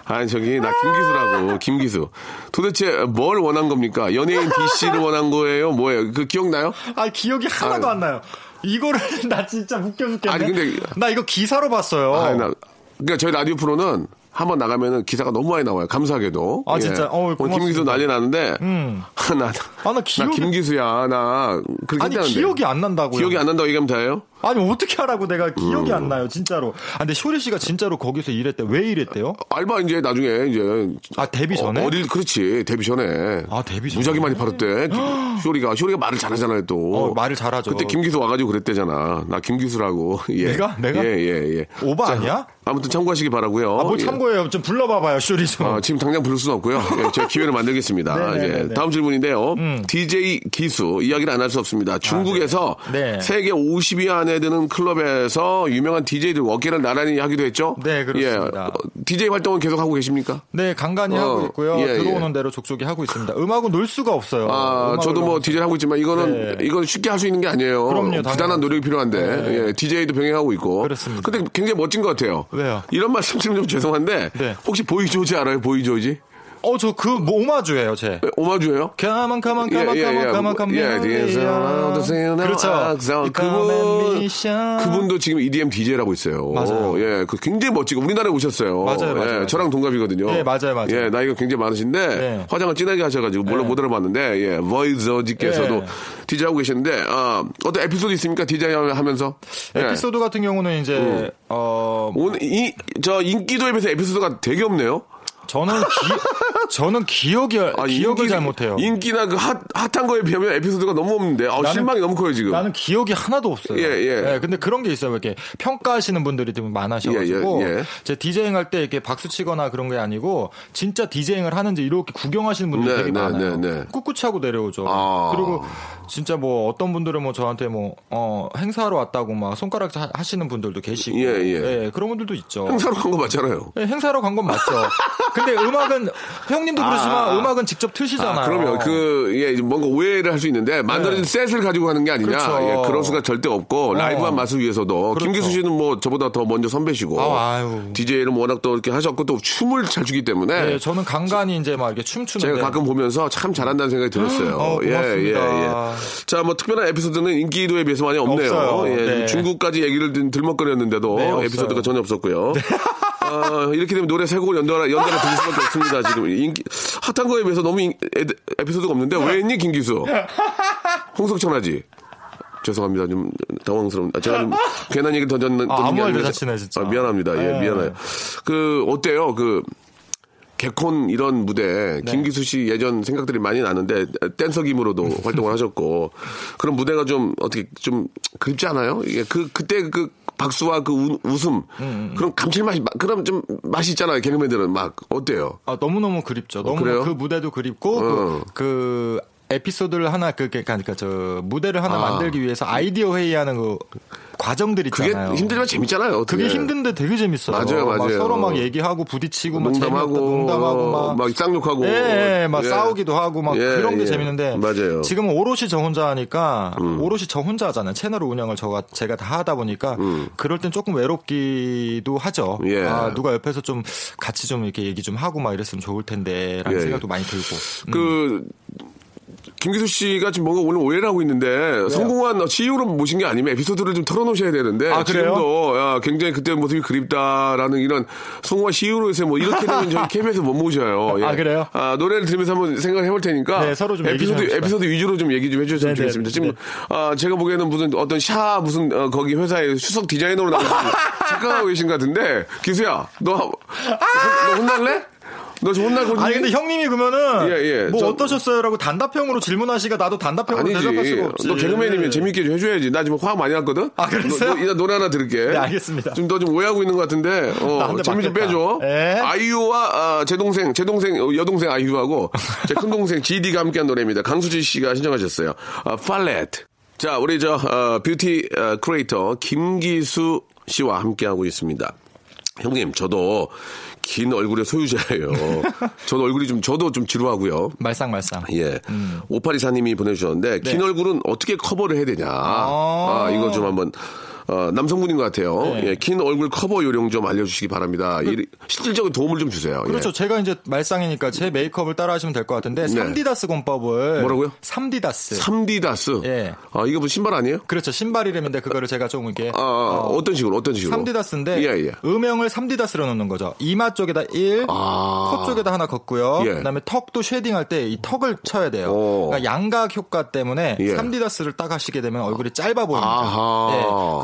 S1: 아니 저기 나 김기수라고 김기수. 도대체 뭘 원한 겁니까? 연예인 DC를 원한 거예요? 뭐예요? 그 기억나요?
S4: 아 기억이 하나도
S1: 아유.
S4: 안 나요. 이거를 나 진짜 웃겨 죽겠네.
S1: 아니, 근데-
S4: 나 이거 기사로 봤어요.
S1: 아니, 나, 그러니까 저희 라디오 프로는 한번 나가면은 기사가 너무 많이 나와요. 감사하게도.
S4: 아, 진짜? 어우,
S1: 오늘
S4: 고맙습니다.
S1: 김기수 난리 나는데.
S4: 음.
S1: 나,
S4: 아, 나 기억이-
S1: 김기수야. 나 그렇게
S4: 아니
S1: 했다는데.
S4: 기억이 안 난다고요.
S1: 기억이 안 난다고 얘기하면 다예요?
S4: 아니 어떻게 하라고 내가 기억이
S1: 음.
S4: 안 나요 진짜로. 아 근데 쇼리 씨가 진짜로 거기서 일했대. 왜 일했대요?
S1: 알바 이제 나중에 이제
S4: 아 데뷔 전에?
S1: 어, 디 그렇지 데뷔 전에
S4: 아, 데뷔 전에?
S1: 무지하게 많이 팔았대 쇼리가 쇼리가 말을 잘하잖아요 또
S4: 어, 말을 잘하죠.
S1: 그때 김기수 와가지고 그랬대잖아 나 김기수라고 예.
S4: 내가? 내가?
S1: 예예 예 예,
S4: 오바 아니야?
S1: 아무튼 참고하시기 바라고요
S4: 아, 뭘
S1: 예.
S4: 참고해요. 좀 불러봐봐요, 쇼리 좀.
S1: 어, 지금 당장 부를 수는 없고요. 예, 제가 기회를 만들겠습니다.
S4: 네네네네.
S1: 예, 다음 질문인데요. DJ 기수 이야기를 안 할 수 없습니다. 중국에서
S4: 네.
S1: 세계 50위 안에 드는 클럽에서 유명한 DJ들 어깨를 나란히 하기도 했죠.
S4: 네, 그렇습니다.
S1: 예, 어, DJ 활동은 계속 하고 계십니까?
S4: 네, 간간히
S1: 어,
S4: 하고 있고요.
S1: 예,
S4: 들어오는
S1: 예.
S4: 대로 족족이 하고 있습니다. 음악은 놀 수가 없어요.
S1: 아, 저도 뭐 DJ 하고 있지만 이거는
S4: 네.
S1: 이건 쉽게 할 수 있는 게 아니에요.
S4: 그럼요,
S1: 부단한. 노력이 필요한데
S4: 네.
S1: 예, DJ도 병행하고 있고.
S4: 그렇습니다.
S1: 근데 굉장히 멋진 것 같아요.
S4: 왜요?
S1: 이런 말씀 드리면 좀 죄송한데
S4: 네.
S1: 혹시 보이조지 알아요? 보이조지?
S4: 어, 저 그 오마주예요, 제.
S1: 예, 오마주예요?
S4: On, come on,
S1: 예, 예,
S4: on,
S1: 예.
S4: on, come
S1: 예, 예.
S4: 그렇죠.
S1: 아, 그분. 그분도 지금 EDM DJ라고 있어요.
S4: 맞아요.
S1: 예, 그 굉장히 멋지고 우리나라에 오셨어요.
S4: 맞아요, 맞아요,
S1: 예. 저랑 동갑이거든요.
S4: 예, 맞아요, 맞아요.
S1: 예, 나이가 굉장히 많으신데
S4: 네.
S1: 화장을 진하게 하셔가지고 몰라
S4: 예.
S1: 못 알아봤는데 예, 버이저지께서도
S4: 예.
S1: DJ 하고 계시는데 아, 어떤 에피소드 있습니까? DJ 하면서 예.
S4: 에피소드 같은 경우는 이제 어
S1: 오늘 이 저 인기도에 비해서 에피소드가 되게 없네요.
S4: 저는 기 저는 기억이
S1: 아,
S4: 기억을
S1: 인기-
S4: 잘 못해요.
S1: 인기나 그 핫, 핫한 거에 비하면 에피소드가 너무 없는데 아,
S4: 나는-
S1: 실망이 너무 커요 지금.
S4: 나는 기억이 하나도 없어요.
S1: 예, 예.
S4: 근데 그런 게 있어요. 이렇게 평가하시는 분들이 좀 많으셔가지고
S1: 예, 예, 예.
S4: 제 디제잉 할 때 이렇게 박수 치거나 그런 게 아니고 진짜 디제잉을 하는지 이렇게 구경하시는 분들이
S1: 네,
S4: 되게
S1: 네,
S4: 많아요.
S1: 네, 네.
S4: 꿋꿋이 하고 내려오죠.
S1: 아.
S4: 그리고 진짜 뭐 어떤 분들은 뭐 저한테 뭐 어, 행사하러 왔다고 막 손가락 하- 하시는 분들도 계시고
S1: 예, 예.
S4: 그런 분들도 있죠.
S1: 행사로 간 거 맞잖아요.
S4: 네, 행사로 간 건 맞죠. 근데 음악은 형 님도 그러시지만
S1: 아.
S4: 음악은 직접 트시잖아요.
S1: 아, 그러면 그, 예, 뭔가 오해를 할 수 있는데, 만들어진 셋을 가지고 가는 게 아니냐.
S4: 그렇죠.
S1: 예, 그런 수가 절대 없고, 라이브한 맛을 위해서도.
S4: 그렇죠.
S1: 김기수 씨는 뭐, 저보다 더 먼저 선배시고,
S4: 아.
S1: DJ는 워낙 또 이렇게 하셨고, 또 춤을 잘 추기 때문에,
S4: 네, 저는 간간히 이제 막 이렇게 춤추는데
S1: 제가 가끔 보면서 참 잘한다는 생각이 들었어요.
S4: 어, 고맙습니다.
S1: 자, 뭐 특별한 에피소드는 인기도에 비해서 많이 없네요. 예,
S4: 네.
S1: 중국까지 얘기를 들- 들먹거렸는데도
S4: 네.
S1: 에피소드가 전혀 없었고요. 어, 이렇게 되면 노래 세 곡을 연달아, 연달아 들을 수밖에 없습니다. 지금 인기, 핫한 거에 비해서 너무 인- 에, 에피소드가 없는데 왜 했니, 김기수? 홍석천 하지? 죄송합니다. 좀 당황스러운. 아, 제가 좀 괜한 얘기를 던졌는
S4: 아, 아무 게말
S1: 아니라
S4: 대잔치네, 진짜.
S1: 아, 미안합니다. 예,
S4: 네.
S1: 미안해요. 그 어때요? 그 개콘 이런 무대
S4: 네.
S1: 김기수 씨 예전 생각들이 많이 나는데 댄서 김으로도 활동을 하셨고 그런 무대가 좀 어떻게 좀 그립지 않아요? 예, 그 그때 그 박수와 그 우- 웃음
S4: 음,
S1: 그런 감칠맛이 마- 그럼 좀 맛이 있잖아요. 개그맨들은 막 어때요?
S4: 아, 너무 너무 그립죠. 너무
S1: 그래요?
S4: 그 무대도 그립고
S1: 어.
S4: 그, 그 에피소드를 하나 그 그러니까 저 무대를 하나
S1: 아.
S4: 만들기 위해서 아이디어 회의하는 그 과정들
S1: 그게
S4: 있잖아요.
S1: 힘들지만 재밌잖아요. 어떻게.
S4: 그게 힘든데 되게 재밌어요.
S1: 맞아요,
S4: 막
S1: 맞아요.
S4: 서로 막 얘기하고 부딪히고 막
S1: 농담하고
S4: 재미없다, 농담하고 막,
S1: 막 쌍욕하고
S4: 예, 예, 막
S1: 예.
S4: 싸우기도 하고 막
S1: 예,
S4: 그런 게
S1: 예.
S4: 재밌는데
S1: 맞아요. 음.
S4: 지금은 오롯이 저 혼자 하니까 오롯이 저 혼자 하잖아요. 채널 운영을 저가 제가 다 하다 보니까 그럴 땐 조금 외롭기도 하죠.
S1: 음. 예.
S4: 아, 누가 옆에서 좀 같이 좀 이렇게 얘기 좀 하고 막 이랬으면 좋을 텐데라는
S1: 예,
S4: 생각도
S1: 예.
S4: 많이 들고. 음.
S1: 그 김기수 씨가 지금 뭔가 오늘 오해를 하고 있는데 성공한 CEO로 모신 게 아니면 에피소드를 좀 털어놓으셔야 되는데
S4: 아?
S1: 지금도 야, 굉장히 그때 모습이 그립다라는 이런 성공한 CEO로서 뭐 이렇게 되면 저희 KBS 못 모셔요. 예.
S4: 아, 그래요?
S1: 아, 노래를 들으면서 한번 생각을 해볼 테니까
S4: 네, 서로 좀
S1: 에피소드. 에피소드 위주로 좀 얘기 좀 해주셨으면
S4: 네, 네,
S1: 좋겠습니다. 지금
S4: 네.
S1: 아, 제가 보기에는 무슨 어떤 샤 무슨 어, 거기 회사의 수석 디자이너로 나오는 착각하고 계신 것 같은데 기수야 너, 너 혼날래? 너좀 혼날 거니?
S4: 아니 근데 형님이 그러면은
S1: 예, 예.
S4: 뭐
S1: 저-
S4: 어떠셨어요라고 단답형으로 질문하시가 나도 단답형으로 대답할 수가
S1: 아니지.
S4: 없지.
S1: 너 개그맨이면 재밌게 좀 해줘야지. 나 지금 화가 많이 났거든?
S4: 아, 그랬어요?
S1: 너, 너, 이따 노래 하나 들을게.
S4: 네, 알겠습니다.
S1: 좀너좀 오해하고 있는 것 같은데, 어, 재미 좀. 빼줘.
S4: 예.
S1: 아이유와, 아, 제 동생, 제 동생, 어, 여동생 아이유하고, 제 큰 동생 GD가 함께한 노래입니다. 강수지 씨가 신청하셨어요. 아, 팔렛. 자, 우리 저, 어, 뷰티 어, 크리에이터 김기수 씨와 함께하고 있습니다. 형님, 저도 긴 얼굴의 소유자예요. 저도 얼굴이 좀, 저도 좀 지루하고요.
S4: 말상말상.
S1: 예.
S4: 음.
S1: 오파리사님이 보내주셨는데, 긴
S4: 네.
S1: 얼굴은 어떻게 커버를 해야 되냐. 아, 이거 좀 한번, 어, 남성분인 것 같아요.
S4: 네.
S1: 예, 긴 얼굴 커버 요령 좀 알려주시기 바랍니다. 이- 실질적인 도움을 좀 주세요.
S4: 그렇죠.
S1: 예.
S4: 제가 이제 말상이니까 제 메이크업을 따라 하시면 될 것 같은데
S1: 네.
S4: 3디다스 공법을
S1: 뭐라고요?
S4: 3디다스.
S1: 3디다스.
S4: 예.
S1: 아, 이거 뭐 신발 아니에요?
S4: 그렇죠. 신발이라는데 그거를 제가 좀 이렇게
S1: 아, 아, 어, 떤 식으로, 어떤 식으로?
S4: 3디다스인데
S1: 예, 예.
S4: 음영을 3디다스로 넣는 거죠. 이마 쪽에다 1,
S1: 아.
S4: 코 쪽에다 하나 긋고요.
S1: 예.
S4: 그다음에 턱도 shading할 때 이 턱을 쳐야 돼요.
S1: 오.
S4: 그러니까 양각 효과 때문에
S1: 예.
S4: 3디다스를 딱 하시게 되면 얼굴이 짧아 보입니다. 예.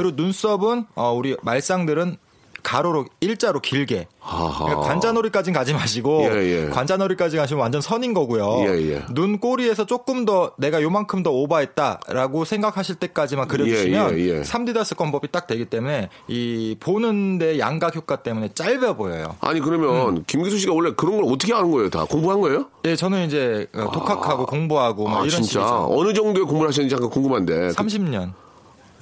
S4: 그리고 눈썹은 어, 우리 말상들은 가로로 일자로 길게. 그러니까 관자놀이까지는 가지 마시고
S1: 예, 예.
S4: 관자놀이까지 가시면 완전 선인 거고요.
S1: 예, 예.
S4: 눈 꼬리에서 조금 더 내가 요만큼 더 오버했다라고 생각하실 때까지만 그려주시면
S1: 예, 예, 예.
S4: 3디다스 권법이 딱 되기 때문에 이 보는데 양각 효과 때문에 짧아 보여요.
S1: 아니, 그러면,
S4: 음.
S1: 김기수 씨가 원래 그런 걸 어떻게 하는 거예요? 다 공부한 거예요?
S4: 예, 저는 이제 어, 독학하고 공부하고 막
S1: 아,
S4: 이런
S1: 진짜?
S4: 식이죠.
S1: 어느 정도의 공부를 하셨는지 잠깐 궁금한데. 그
S4: 30년.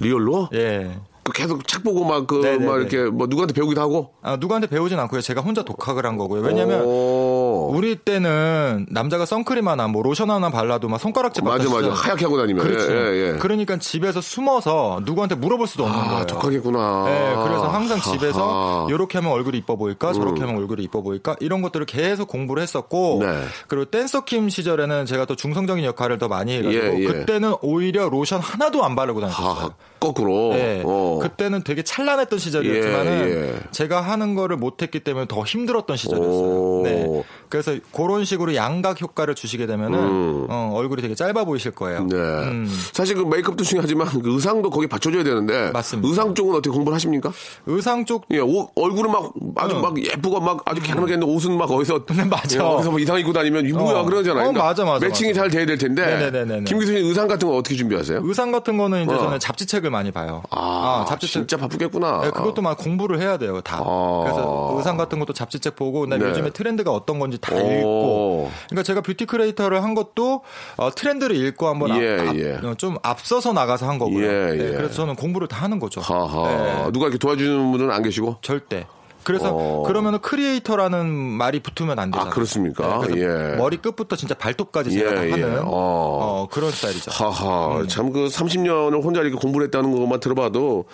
S1: real로?
S4: 예.
S1: 그 계속 책 보고 막 그,
S4: 네네네.
S1: 막 이렇게 뭐 누구한테 배우기도 하고?
S4: 아, 누구한테 배우진 않고요. 제가 혼자 독학을 한 거고요. 왜냐면
S1: 오.
S4: 우리 때는 남자가 선크림 하나 뭐 로션 하나 발라도 막 손가락질
S1: 맞아. 맞아. 하얗게 하고 다니면.
S4: 그렇죠.
S1: 예, 예, 예.
S4: 그러니까 집에서 숨어서 누구한테 물어볼 수도 없는
S1: 아,
S4: 거예요.
S1: 독학했구나.
S4: 네, 그래서 항상 집에서.
S1: 음.
S4: 이렇게 하면 얼굴이 이뻐 보일까, 저렇게 하면 얼굴이 이뻐 보일까 이런 것들을 계속 공부를 했었고,
S1: 네.
S4: 그리고 댄서 킴 시절에는 제가 또 중성적인 역할을 더 많이 해가지고
S1: 예, 예.
S4: 그때는 오히려 로션 하나도 안 바르고 다녔어요.
S1: 하, 거꾸로.
S4: 네,
S1: 어.
S4: 그때는 되게 찬란했던 시절이었지만은
S1: 예, 예.
S4: 제가 하는 거를 못했기 때문에 더 힘들었던
S1: 오.
S4: 시절이었어요. 네, 그래서 그런 식으로 양각 효과를 주시게 되면은 어, 얼굴이 되게 짧아 보이실 거예요.
S1: 음. 네.
S4: 음.
S1: 사실 그 메이크업도 중요하지만 그 의상도 거기 받쳐줘야 되는데.
S4: 맞습니다.
S1: 의상 쪽은 어떻게 공부를 하십니까?
S4: 의상 쪽
S1: 예, 옷, 얼굴은 막 아주
S4: 응.
S1: 막 예쁘고 막 아주 개나게 했는데 옷은 막 어디서.
S4: 맞아.
S1: 예, 어디서 뭐 이상 입고 다니면 이 뭐야
S4: 어.
S1: 그러잖아요.
S4: 어, 맞아, 맞아,
S1: matching이
S4: 맞아.
S1: 잘 돼야 될 텐데.
S4: 네네네네네.
S1: 김기수 씨 의상 같은 거 어떻게 준비하세요?
S4: 의상 같은 거는 이제
S1: 어.
S4: 저는 잡지책을 많이 봐요.
S1: 아,
S4: 잡지책.
S1: 진짜 바쁘겠구나.
S4: 네, 그것도 막 공부를 해야 돼요, 다.
S1: 아.
S4: 그래서 의상 같은 것도 잡지책 보고, 그다음에
S1: 네.
S4: 요즘에 트렌드가 어떤 건지 다
S1: 오.
S4: 읽고. 그러니까 제가 beauty creator를 한 것도 어, 트렌드를 읽고 한번
S1: 예,
S4: 앞,
S1: 예.
S4: 앞- 어, 좀 앞서서 나가서 한 거고요.
S1: 예,
S4: 네,
S1: 예.
S4: 그래서 저는 공부를 다 하는 거죠.
S1: 하하.
S4: 네,
S1: 누가 이렇게 도와주는 분은 안 계시고?
S4: 절대. 그래서
S1: 어.
S4: 그러면은 creator라는 말이 붙으면 안 되잖아요.
S1: 아, 그렇습니까?
S4: 네,
S1: 예.
S4: 머리 끝부터 진짜 발톱까지 제가
S1: 예,
S4: 다
S1: 예.
S4: 하는
S1: 어.
S4: 어, 그런 스타일이죠.
S1: 하하,
S4: 음.
S1: 참그 30년을 혼자 이렇게 공부를 했다는 것만 들어봐도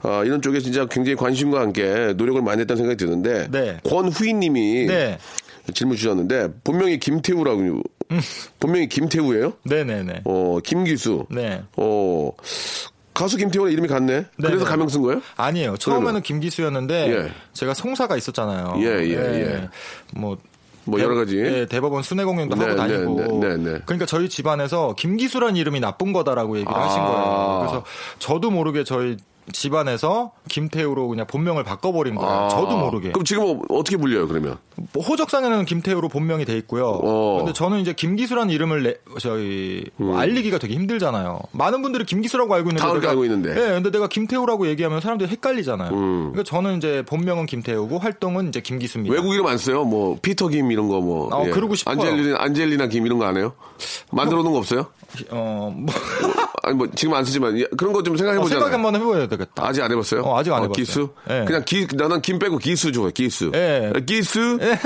S1: 아, 이런 쪽에 진짜 굉장히 관심과 함께 노력을 많이 했다는 생각이 드는데
S4: 네.
S1: 권후희님이
S4: 네.
S1: 질문 주셨는데 본명이 김태우라고 본명이 김태우예요?
S4: 네네네.
S1: 어 김기수.
S4: 네.
S1: 어 가수 김태훈 이름이 같네. 그래서
S4: 네.
S1: 가명 쓴 거예요?
S4: 아니에요. 처음에는? 김기수였는데
S1: 예.
S4: 제가 송사가 있었잖아요.
S1: 예, 예, 예. 뭐뭐 여러 가지.
S4: 예, 대법원 순회 공연도
S1: 네,
S4: 하고 다니고.
S1: 네, 네, 네, 네.
S4: 그러니까 저희 집안에서 김기수란 이름이 나쁜 거다라고 얘기를
S1: 아.
S4: 하신 거예요. 그래서 저도 모르게 저희 집안에서 김태우로 그냥 본명을 바꿔버린 거예요.
S1: 아.
S4: 저도 모르게.
S1: 그럼 지금 어떻게 불려요, 그러면?
S4: 뭐 호적상에는 김태우로 본명이 돼 있고요.
S1: 어. 음.
S4: 근데 저는 이제 김기수라는 이름을 내, 저희 뭐 알리기가 되게 힘들잖아요. 많은 분들이 김기수라고 알고 있는데
S1: 다
S4: 내가-
S1: 알고 있는데.
S4: 예, 근데 내가 김태우라고 얘기하면 사람들이 헷갈리잖아요. 그러니까 저는 이제 본명은 김태우고 활동은 이제 김기수입니다.
S1: 외국 이름 안 써요? 뭐, 피터 김 이런 거 뭐.
S4: 어, 그러고 싶어요.
S1: 안젤리나, 안젤리나 김 이런 거 안 해요? 만들어 놓은 거 없어요?
S4: 어, 뭐
S1: 아니, 뭐, 지금 안 쓰지만, 예, 그런 거 좀 생각해
S4: 어. 생각 한번 해봐야 되겠다.
S1: 아직 안 해봤어요?
S4: 어, 아직 안 해봤어요.
S1: 기수?
S4: 예.
S1: 그냥 기, 나는 김 빼고 기수 좋아해, 기수.
S4: 예.
S1: 기수? 예,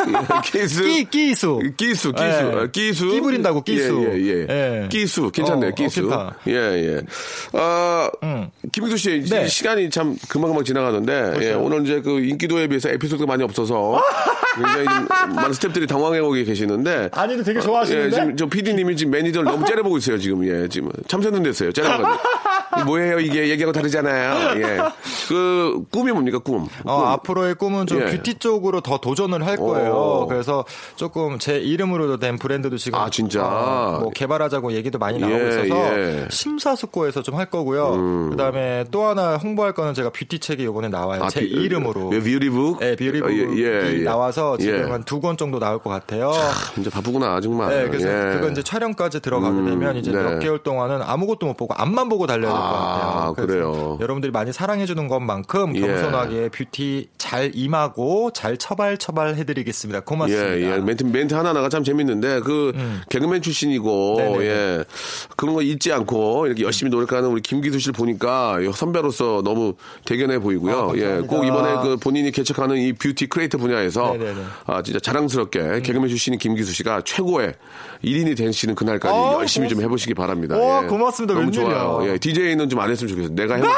S1: 기수?
S4: 끼, 끼수.
S1: 기수, 기수.
S4: 예.
S1: 어, 기수.
S4: 끼 부린다고, 끼수.
S1: 예, 예, 예.
S4: 예.
S1: 기수. 괜찮네요,
S4: 어,
S1: 기수.
S4: 어.
S1: 예, 예. 아, 김기수 씨, 이제
S4: 네.
S1: 시간이 참 금방금방 지나가는데, 예, 오늘 이제 그 인기도에 비해서 에피소드가 많이 없어서 굉장히 좀 많은 스탭들이 당황해오고 계시는데.
S4: 아니, 근데 되게
S1: 예,
S4: 좋아하시는데?
S1: 지금 저 PD님이 지금 매니저를 너무 째려보고 있어요, 지금. 예, 지금. 참새눈 됐어요, 째려가지고. 뭐예요, 이게. 얘기하고 다르잖아요. 예. 그, 꿈이 뭡니까, 꿈?
S4: 어,
S1: 꿈.
S4: 앞으로의 꿈은 좀
S1: 예.
S4: 뷰티 쪽으로 더 도전을 할 거예요.
S1: 오.
S4: 그래서 조금 제 이름으로 된 브랜드도 지금
S1: 아, 진짜?
S4: 어, 뭐 개발하자고 얘기도 많이 나오고
S1: 예,
S4: 있어서
S1: 예. 음.
S4: 심사숙고해서 좀 할 거고요. 그다음에 또 하나 홍보할 거는 제가 뷰티 책이 이번에 나와요.
S1: 아,
S4: 제
S1: 비-
S4: 이름으로.
S1: 예, beauty book?
S4: 네, beauty book이
S1: 어, 예, 예, 예.
S4: 나와서 지금
S1: 예.
S4: 한두 권 정도 나올 것 같아요.
S1: 진짜 바쁘구나, 정말.
S4: 네, 그래서
S1: 예.
S4: 그거 이제 촬영까지 들어가게
S1: 음,
S4: 되면 이제
S1: 네.
S4: 몇 개월 동안은 아무것도 못 보고 앞만 보고 달려야 것
S1: 아,
S4: 같아요.
S1: 그래요.
S4: 여러분들이 많이 사랑해주는 것만큼
S1: 예.
S4: 겸손하게 뷰티 잘 임하고 잘 처발 처발 해드리겠습니다. 고맙습니다.
S1: 예, 예. 멘트, 멘트 하나하나가 참 재밌는데, 그, 개그맨 출신이고,
S4: 음. 네네네.
S1: 예. 그런 거 잊지 않고, 이렇게 열심히 노력하는 우리 김기수 씨를 보니까, 선배로서 너무 대견해 보이고요.
S4: 아,
S1: 예. 꼭 이번에 그 본인이 개척하는 이 beauty creator 분야에서,
S4: 네네네. 음.
S1: 아, 진짜 자랑스럽게 개그맨 출신인 김기수 씨가 최고의 1인이 되시는 그날까지
S4: 어,
S1: 열심히 좀 해보시기 바랍니다.
S4: 와,
S1: 예.
S4: 고맙습니다.
S1: 너무
S4: 웬일이야.
S1: 좋아요. 예. DJ 는 좀 안 했으면 좋겠어요. 내가 해볼게요.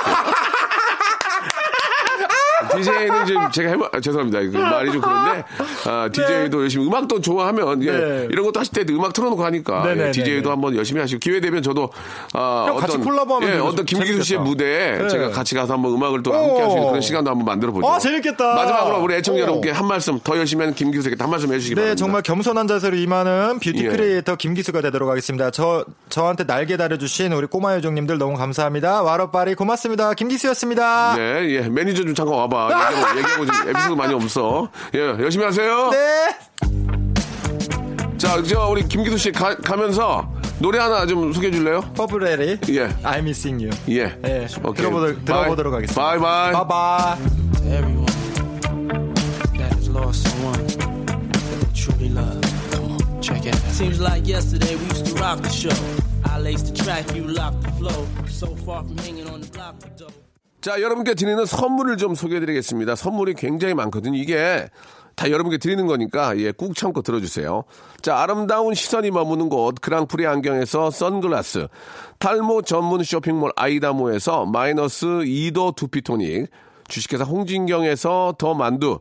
S1: DJ는 좀 제가 해봐 아, 죄송합니다. 그 말이 좀 그런데 아, DJ도 열심히 음악도 좋아하면 예,
S4: 네.
S1: 이런 것도 하실 때 음악 틀어놓고 하니까
S4: 네, 네,
S1: 예, DJ도
S4: 네,
S1: 한번 열심히 하시고 기회 되면 저도 아,
S4: 형, 같이 콜라보하면
S1: 예, 어떤 김기수 씨의. 무대에
S4: 네.
S1: 제가 같이 가서 한번 음악을 또 함께 할 수 있는 그런 시간도 한번 만들어 보죠.
S4: 아, 재밌겠다.
S1: 마지막으로 우리 애청자
S4: 오.
S1: 여러분께 한 말씀 더 열심히 하는 김기수에게 한 말씀 해주시기
S4: 네,
S1: 바랍니다.
S4: 정말 겸손한 자세로 임하는 뷰티
S1: 예.
S4: 크리에이터 김기수가 되도록 하겠습니다. 저, 저한테 날개 달아주신 우리 꼬마 요정님들 너무 감사합니다. 와로빠리 고맙습니다. 김기수였습니다.
S1: 네, 예, 매니저 좀 잠깐 와봐. 얘기하고, 얘기하고 지금 에피소드 많이 없어. 예, 열심히 하세요.
S4: 네.
S1: 자, 저 우리 김기수 씨 가, 가면서 노래 하나 좀 소개해 줄래요?
S4: 퍼블레리.
S1: 예.
S4: I'm missing you.
S1: 예.
S4: 예.
S1: 오케이.
S4: 들어보도록, 들어보도록
S1: 바이.
S4: 하겠습니다.
S1: 바이 바이.
S4: 바이바이.
S5: everyone that has lost someone that they truly love. Come on, check it out. Seems like yesterday we used to rock the show.
S1: 자, 여러분께 드리는 선물을 좀 소개해 드리겠습니다. 선물이 굉장히 많거든요. 이게 다 여러분께 드리는 거니까 예, 꾹 참고 들어주세요. 자, 아름다운 시선이 머무는 곳 그랑프리 안경에서 선글라스, 탈모 전문 쇼핑몰 아이다모에서 마이너스 2도 두피토닉, 주식회사 홍진경에서 더 만두,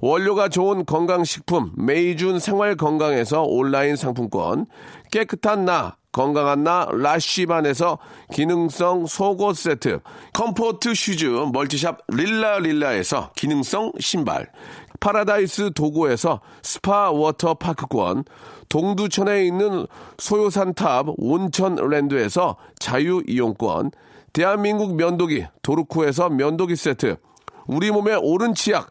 S1: 원료가 좋은 건강식품 메이준 생활건강에서 온라인 상품권, 깨끗한 나 건강한 나 라쉬반에서 기능성 속옷 세트, 컴포트 슈즈 멀티샵 릴라 릴라에서 기능성 신발, 파라다이스 도고에서 스파 워터 파크권, 동두천에 있는 소요산탑 온천랜드에서 자유 이용권, 대한민국 면도기 도르코에서 면도기 세트, 우리 몸의 옳은 치약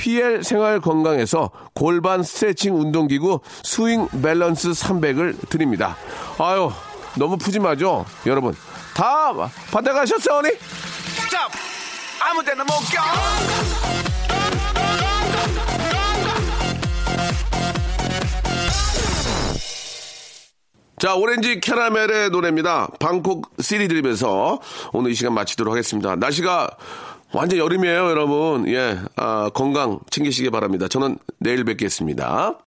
S1: PL 생활 건강에서 골반 스트레칭 운동기구 스윙 밸런스 300을 드립니다. 아유, 너무 푸짐하죠? 여러분, 다 받아가셨어요, 언니?
S3: 자, 아무 데나 못 껴.
S1: 자, 오렌지 캐러멜의 노래입니다. 방콕 시리 드립에서 오늘 이 시간 마치도록 하겠습니다. 날씨가 완전 여름이에요, 여러분. 예, 아, 건강 챙기시기 바랍니다. 저는 내일 뵙겠습니다.